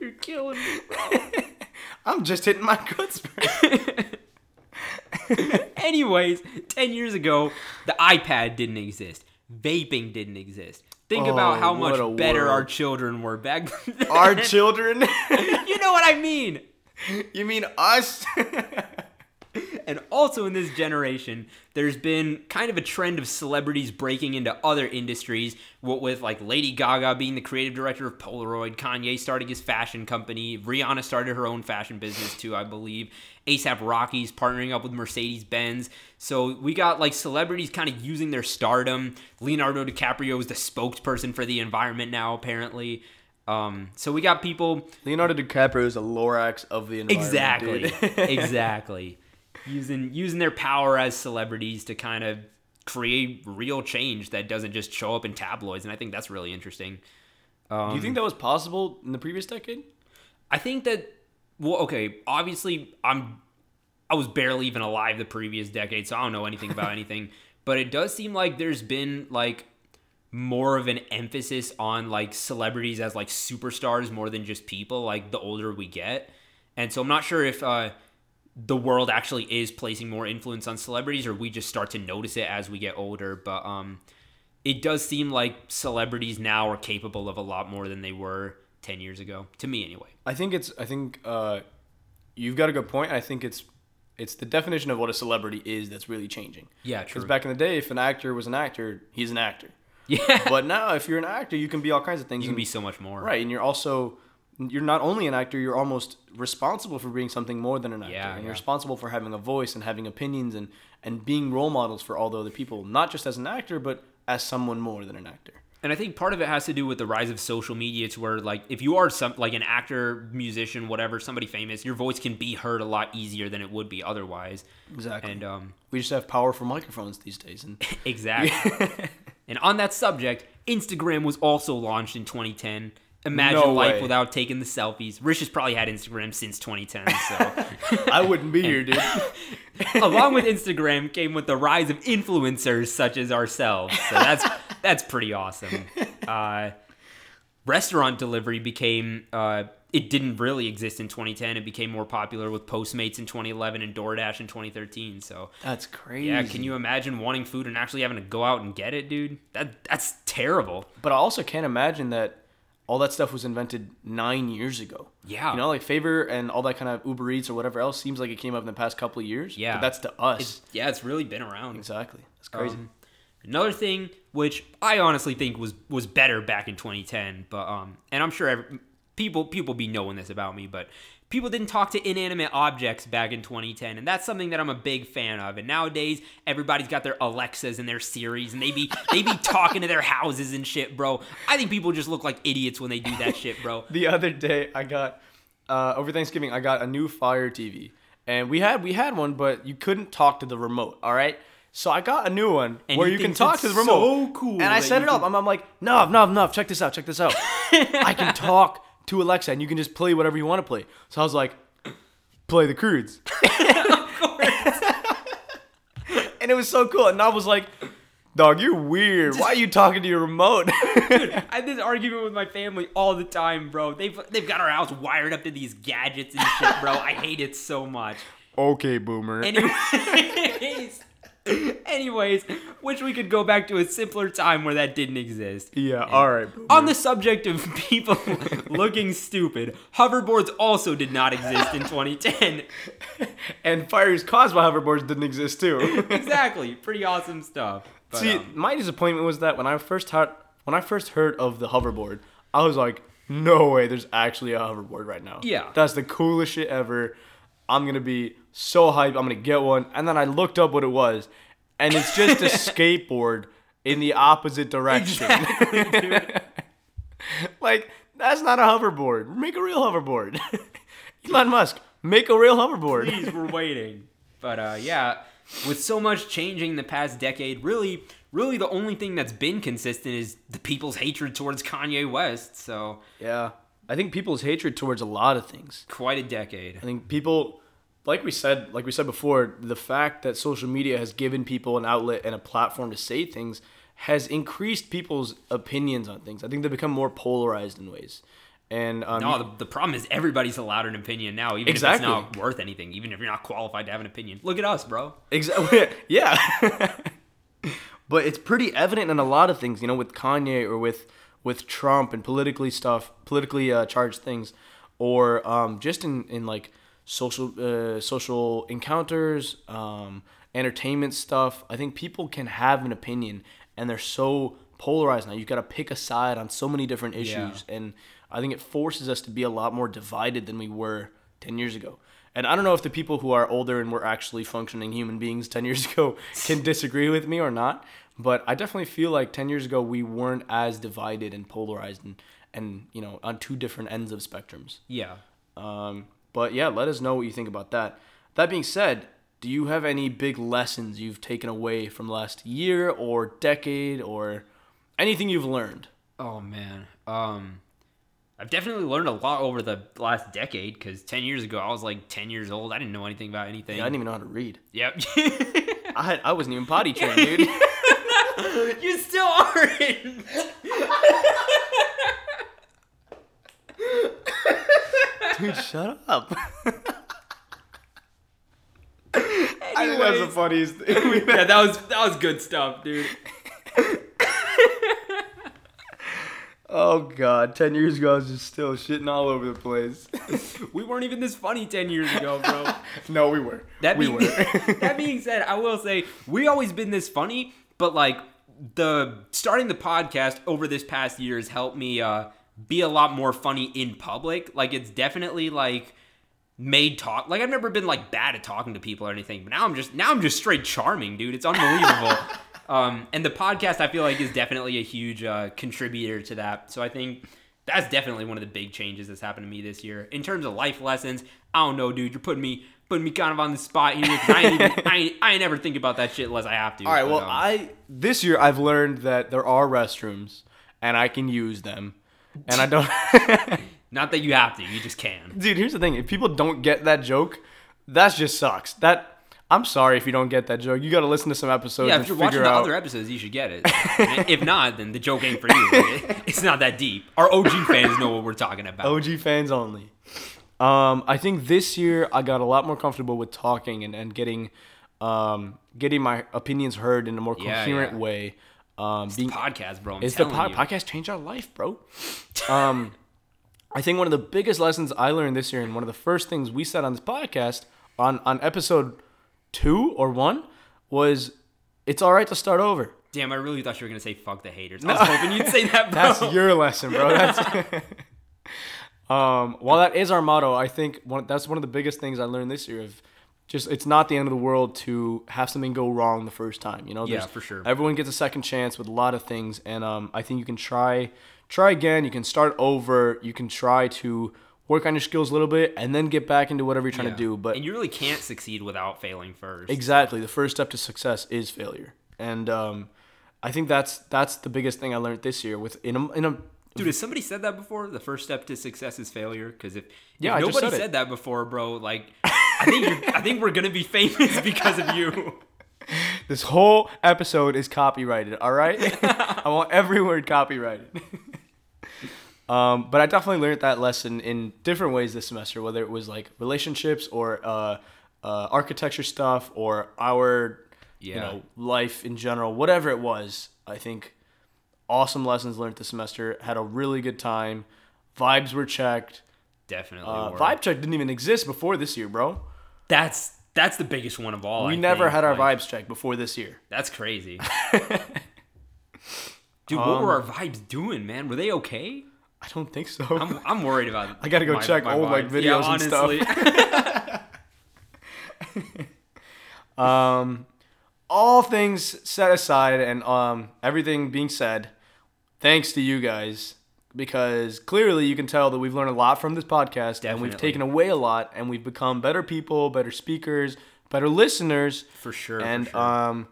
Speaker 1: You're killing me.
Speaker 2: I'm just hitting my good spurt.
Speaker 1: Anyways, 10 years ago, the iPad didn't exist. Vaping didn't exist. Think about
Speaker 2: Oh,
Speaker 1: how much better
Speaker 2: world.
Speaker 1: our children were back then.
Speaker 2: Our children.
Speaker 1: you know what I mean?
Speaker 2: you mean us?
Speaker 1: And also in this generation, there's been kind of a trend of celebrities breaking into other industries, what with like Lady Gaga being the creative director of Polaroid, Kanye starting his fashion company, Rihanna started her own fashion business too, I believe. ASAP Rocky's partnering up with Mercedes Benz. So we got like celebrities kind of using their stardom. Leonardo DiCaprio is the spokesperson for the environment now, apparently. Um, so we got people
Speaker 2: Leonardo DiCaprio is a Lorax of the environment.
Speaker 1: exactly exactly using using their power as celebrities to kind of create real change that doesn't just show up in tabloids and i think that's really interesting.
Speaker 2: Do you think that was possible in the previous decade?
Speaker 1: i think that well okay obviously i'm i was barely even alive the previous decade so i don't know anything about anything. But it does seem like there's been like more of an emphasis on like celebrities as like superstars more than just people like the older we get. And so i'm not sure if uh the world actually is placing more influence on celebrities or we just start to notice it as we get older but um it does seem like celebrities now are capable of a lot more than they were 10 years ago to me anyway
Speaker 2: I think it's. I think uh, you've got a good point. I think it's. It's the definition of what a celebrity is that's really changing.
Speaker 1: yeah
Speaker 2: Because back in the day, if an actor was an actor, he's an actor.
Speaker 1: yeah
Speaker 2: But now, if you're an actor, you can be all kinds of things.
Speaker 1: you can
Speaker 2: and-
Speaker 1: be so much more
Speaker 2: right, and you're also you're not only an actor, you're almost responsible for being something more than an actor.
Speaker 1: Yeah,
Speaker 2: and
Speaker 1: yeah.
Speaker 2: you're responsible for having a voice and having opinions and and being role models for all the other people, not just as an actor, but as someone more than an actor.
Speaker 1: And I think part of it has to do with the rise of social media to where like if you are some like an actor, musician, whatever, somebody famous, your voice can be heard a lot easier than it would be otherwise.
Speaker 2: Exactly.
Speaker 1: And um
Speaker 2: we just have powerful microphones these days, and
Speaker 1: exactly. and on that subject, Instagram was also launched in 2010. Imagine
Speaker 2: No
Speaker 1: life
Speaker 2: way.
Speaker 1: without taking the selfies. Rich has probably had Instagram since 2010, so
Speaker 2: I wouldn't be here, dude.
Speaker 1: along with Instagram came with the rise of influencers such as ourselves. So that's that's pretty awesome. Uh, restaurant delivery became uh, it didn't really exist in 2010. It became more popular with Postmates in 2011 and DoorDash in 2013. So
Speaker 2: That's crazy.
Speaker 1: yeah, can you imagine wanting food and actually having to go out and get it, dude? That that's terrible.
Speaker 2: But I also can't imagine that all that stuff was invented nine years ago.
Speaker 1: Yeah.
Speaker 2: You know, like Favor and all that kind of Uber Eats or whatever else seems like it came up in the past couple of years.
Speaker 1: Yeah.
Speaker 2: But that's to us.
Speaker 1: It's, yeah, it's really been around.
Speaker 2: exactly. That's crazy.
Speaker 1: Um, another thing, which I honestly think was was better back in 2010, but um, and I'm sure every, people people be knowing this about me, but people didn't talk to inanimate objects back in 2010, and that's something that I'm a big fan of. And nowadays, everybody's got their Alexas and their Siris, and they be they be talking to their houses and shit, bro. I think people just look like idiots when they do that shit, bro.
Speaker 2: the other day I got uh, over Thanksgiving I got a new Fire TV, and we had we had one, but you couldn't talk to the remote. All right. So I got a new one
Speaker 1: And
Speaker 2: where you can talk to the remote.
Speaker 1: so cool
Speaker 2: And I set it up.
Speaker 1: can-
Speaker 2: I'm, I'm like, no, no, no. Check this out. Check this out. I can talk to Alexa, and you can just play whatever you want to play. So I was like, play the Croods. and it was so cool. And I was like, dog, you're weird. Why are you talking to your remote?
Speaker 1: dude, I have this argument with my family all the time, bro. They've they've got our house wired up to these gadgets and shit, bro. I hate it so much.
Speaker 2: okay, boomer.
Speaker 1: Anyways, anyways, wish we could go back to a simpler time where that didn't exist.
Speaker 2: yeah, all right.
Speaker 1: On the subject of people looking stupid, hoverboards also did not exist in 2010.
Speaker 2: and fires caused by hoverboards didn't exist too.
Speaker 1: exactly, pretty awesome stuff. But,
Speaker 2: See,
Speaker 1: um,
Speaker 2: my disappointment was that when I first heard when I first heard of the hoverboard, I was like, "No way! There's actually a hoverboard right now."
Speaker 1: Yeah.
Speaker 2: that's the coolest shit ever. I'm gonna be so hyped. I'm gonna get one. And then I looked up what it was, and it's just a skateboard in the opposite direction. like that's not a hoverboard. Make a real hoverboard. Elon Musk, make a real hoverboard.
Speaker 1: Please, we're waiting. But uh, yeah, with so much changing the past decade, really, really the only thing that's been consistent is the people's hatred towards Kanye West. So
Speaker 2: Yeah. I think people's hatred towards a lot of things.
Speaker 1: quite a decade.
Speaker 2: I think people like we said like we said before, the fact that social media has given people an outlet and a platform to say things has increased people's opinions on things. I think they become more polarized in ways. And um,
Speaker 1: No, the, the problem is everybody's allowed an opinion now, even
Speaker 2: Exactly.
Speaker 1: if it's not worth anything, even if you're not qualified to have an opinion. Look at us, bro.
Speaker 2: Exactly. yeah. but it's pretty evident in a lot of things, you know, with Kanye or with with Trump and politically stuff, politically uh, charged things, or um, just in in like social uh, social encounters, um, entertainment stuff. I think people can have an opinion, and they're so polarized now. You've got to pick a side on so many different issues, and I think it forces us to be a lot more divided than we were ten years ago. And I don't know if the people who are older and were actually functioning human beings 10 years ago can disagree with me or not. But I definitely feel like 10 years ago we weren't as divided and polarized and, and you know, on two different ends of spectrums.
Speaker 1: Yeah.
Speaker 2: Um, but yeah, let us know what you think about that. That being said, do you have any big lessons you've taken away from last year or decade or anything you've learned?
Speaker 1: Oh man. Um I've definitely learned a lot over the last decade because 10 years ago I was like 10 years old. I didn't know anything about anything.
Speaker 2: I didn't even know how to read.
Speaker 1: Yep.
Speaker 2: I had I wasn't even potty trained, dude.
Speaker 1: you still aren't.
Speaker 2: dude, shut up. I think that's the funniest thing. we've
Speaker 1: yeah, that was that was good stuff, dude.
Speaker 2: Oh god, ten years ago I was just still shitting all over the place.
Speaker 1: We weren't even this funny 10 years ago, bro.
Speaker 2: no, we were.
Speaker 1: That
Speaker 2: we
Speaker 1: being,
Speaker 2: were.
Speaker 1: that being said, I will say we always been this funny, but like the starting the podcast over this past year has helped me uh, be a lot more funny in public. Like it's definitely like made talk. Like I've never been like bad at talking to people or anything, but now I'm just now I'm just straight charming, dude. It's unbelievable. um, and the podcast I feel like is definitely a huge uh, contributor to that. So I think. That's definitely one of the big changes that's happened to me this year. In terms of life lessons, I don't know, dude. You're putting me putting me kind of on the spot here. I ain't, even, I, ain't, I ain't never think about that shit unless I have to.
Speaker 2: All right, well,
Speaker 1: um,
Speaker 2: I this year I've learned that there are restrooms and I can use them. And I don't
Speaker 1: not that you have to, you just can.
Speaker 2: Dude, here's the thing. If people don't get that joke, that just sucks. That I'm sorry if you don't get that joke. You got to listen to some episodes
Speaker 1: Yeah, if you're
Speaker 2: figure
Speaker 1: watching the
Speaker 2: out.
Speaker 1: other episodes, you should get it. If not, then the joke ain't for you. It's not that deep. Our OG fans know what we're talking about.
Speaker 2: OG fans only. Um, I think this year I got a lot more comfortable with talking and, and getting um, getting my opinions heard in a more
Speaker 1: Yeah,
Speaker 2: coherent
Speaker 1: yeah.
Speaker 2: way. Um, being,
Speaker 1: podcast, bro. I'm
Speaker 2: it's the po- podcast changed our life, bro. Um, I think one of the biggest lessons I learned this year, and one of the first things we said on this podcast on on episode two or one, was it's all right to start over.
Speaker 1: Damn, I really thought you were gonna say "fuck the haters." I was hoping you'd say that, bro.
Speaker 2: That's your lesson, bro. That's um, while that is our motto, I think one, that's one of the biggest things I learned this year. Of just, it's not the end of the world to have something go wrong the first time. You know,
Speaker 1: Yeah, for sure.
Speaker 2: Everyone gets a second chance with a lot of things, and um, I think you can try, try again. You can start over. You can try to work on your skills a little bit, and then get back into whatever you're trying
Speaker 1: Yeah.
Speaker 2: to do. But
Speaker 1: and you really can't succeed without failing first.
Speaker 2: Exactly. The first step to success is failure, and um, I think that's that's the biggest thing I learned this year. With in a, in a
Speaker 1: Dude, has somebody said that before? The first step to success is failure. Because if, if
Speaker 2: Yeah, I just
Speaker 1: nobody
Speaker 2: said
Speaker 1: said that before, bro, like I think I think we're gonna be famous because of you.
Speaker 2: this whole episode is copyrighted. All right, I want every word copyrighted. um, but I definitely learned that lesson in different ways this semester, whether it was like relationships or uh, uh, architecture stuff or our you know life in general, whatever it was. I think awesome lessons learned this semester. Had a really good time. Vibes were checked.
Speaker 1: Definitely.
Speaker 2: Uh,
Speaker 1: were.
Speaker 2: vibe check didn't even exist before this year, bro.
Speaker 1: That's that's the biggest one of all.
Speaker 2: We
Speaker 1: I
Speaker 2: never
Speaker 1: think.
Speaker 2: had our
Speaker 1: Like,
Speaker 2: vibes check before this year.
Speaker 1: That's crazy. Dude, what
Speaker 2: Um,
Speaker 1: were our vibes doing, man? Were they okay?
Speaker 2: I don't think so.
Speaker 1: I'm, I'm worried about.
Speaker 2: I gotta go
Speaker 1: my-
Speaker 2: check
Speaker 1: my
Speaker 2: old, like,
Speaker 1: vibes. Yeah,
Speaker 2: videos and stuff. um, all things set aside and um everything being said, thanks to you guys because clearly you can tell that we've learned a lot from this podcast and we've taken away a lot and we've become better people, better speakers, better listeners,
Speaker 1: For sure. for
Speaker 2: and
Speaker 1: sure.
Speaker 2: um,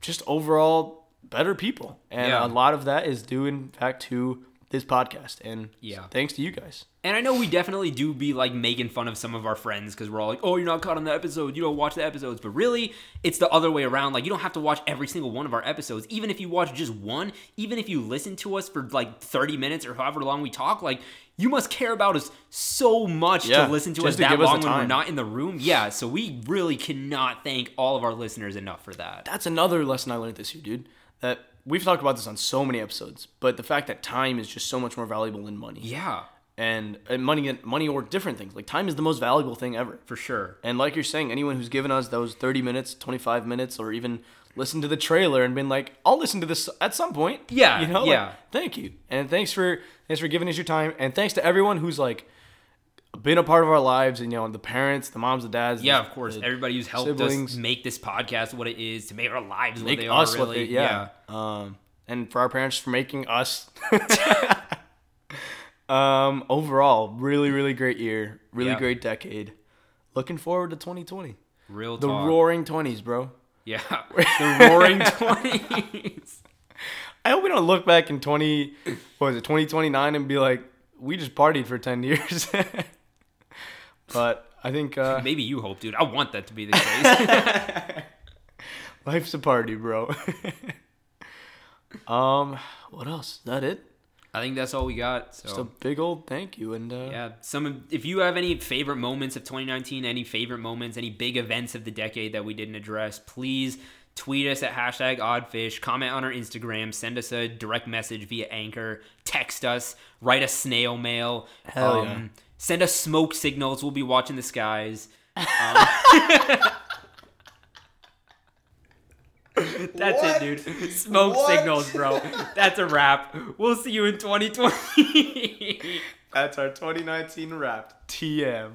Speaker 2: just overall better people. And
Speaker 1: Yeah.
Speaker 2: a lot of that is due, in fact, to this podcast. And
Speaker 1: Yeah.
Speaker 2: thanks to you guys.
Speaker 1: And I know we definitely do be like making fun of some of our friends because we're all like, oh, you're not caught on the episode. You don't watch the episodes. But really, it's the other way around. Like, you don't have to watch every single one of our episodes. Even if you watch just one, even if you listen to us for like 30 minutes or however long we talk, like, you must care about us so much
Speaker 2: Yeah,
Speaker 1: to listen to us
Speaker 2: to
Speaker 1: that
Speaker 2: give us
Speaker 1: long when we're not in the room. Yeah, so we really cannot thank all of our listeners enough for that.
Speaker 2: That's another lesson I learned this year, dude. That we've talked about this on so many episodes, but the fact that time is just so much more valuable than money.
Speaker 1: Yeah,
Speaker 2: And, and money, money or different things. Like time is the most valuable thing ever.
Speaker 1: for sure.
Speaker 2: And like you're saying, anyone who's given us those 30 minutes, 25 minutes, or even listened to the trailer and been like, "I'll listen to this at some point."
Speaker 1: Yeah,
Speaker 2: you know, like,
Speaker 1: yeah.
Speaker 2: thank you, and thanks for thanks for giving us your time, and thanks to everyone who's like been a part of our lives, and you know, the parents, the moms, the dads.
Speaker 1: Yeah,
Speaker 2: the-
Speaker 1: of course. Everybody who's helped
Speaker 2: siblings.
Speaker 1: us make this podcast what it is, to make our lives what they
Speaker 2: us
Speaker 1: are.
Speaker 2: what
Speaker 1: Really,
Speaker 2: they, yeah. Um, and for our parents for making us. um, overall, really, really great year, really
Speaker 1: Yeah.
Speaker 2: great decade. Looking forward to 2020.
Speaker 1: Real
Speaker 2: The
Speaker 1: talk.
Speaker 2: roaring 20s, bro.
Speaker 1: Yeah, the roaring twenties.
Speaker 2: I hope we don't look back in 20, what was it, 2029 and be like, we just partied for 10 years. but I think uh,
Speaker 1: Maybe you hope, dude. I want that to be the case.
Speaker 2: life's a party, bro. um, what else? Is that it?
Speaker 1: I think that's all we got. So
Speaker 2: Just a big old thank you. And uh,
Speaker 1: yeah, some of, if you have any favorite moments of 2019, any favorite moments, any big events of the decade that we didn't address, please tweet us at hashtag oddfish, comment on our Instagram, send us a direct message via Anchor, text us, write a snail mail, um,
Speaker 2: Hell yeah.
Speaker 1: Send us smoke signals. We'll be watching the skies. Um, That's
Speaker 2: What?
Speaker 1: it, dude. Smoke
Speaker 2: What?
Speaker 1: signals, bro. That's a wrap. We'll see you in 2020.
Speaker 2: that's our 2019 wrap. TM.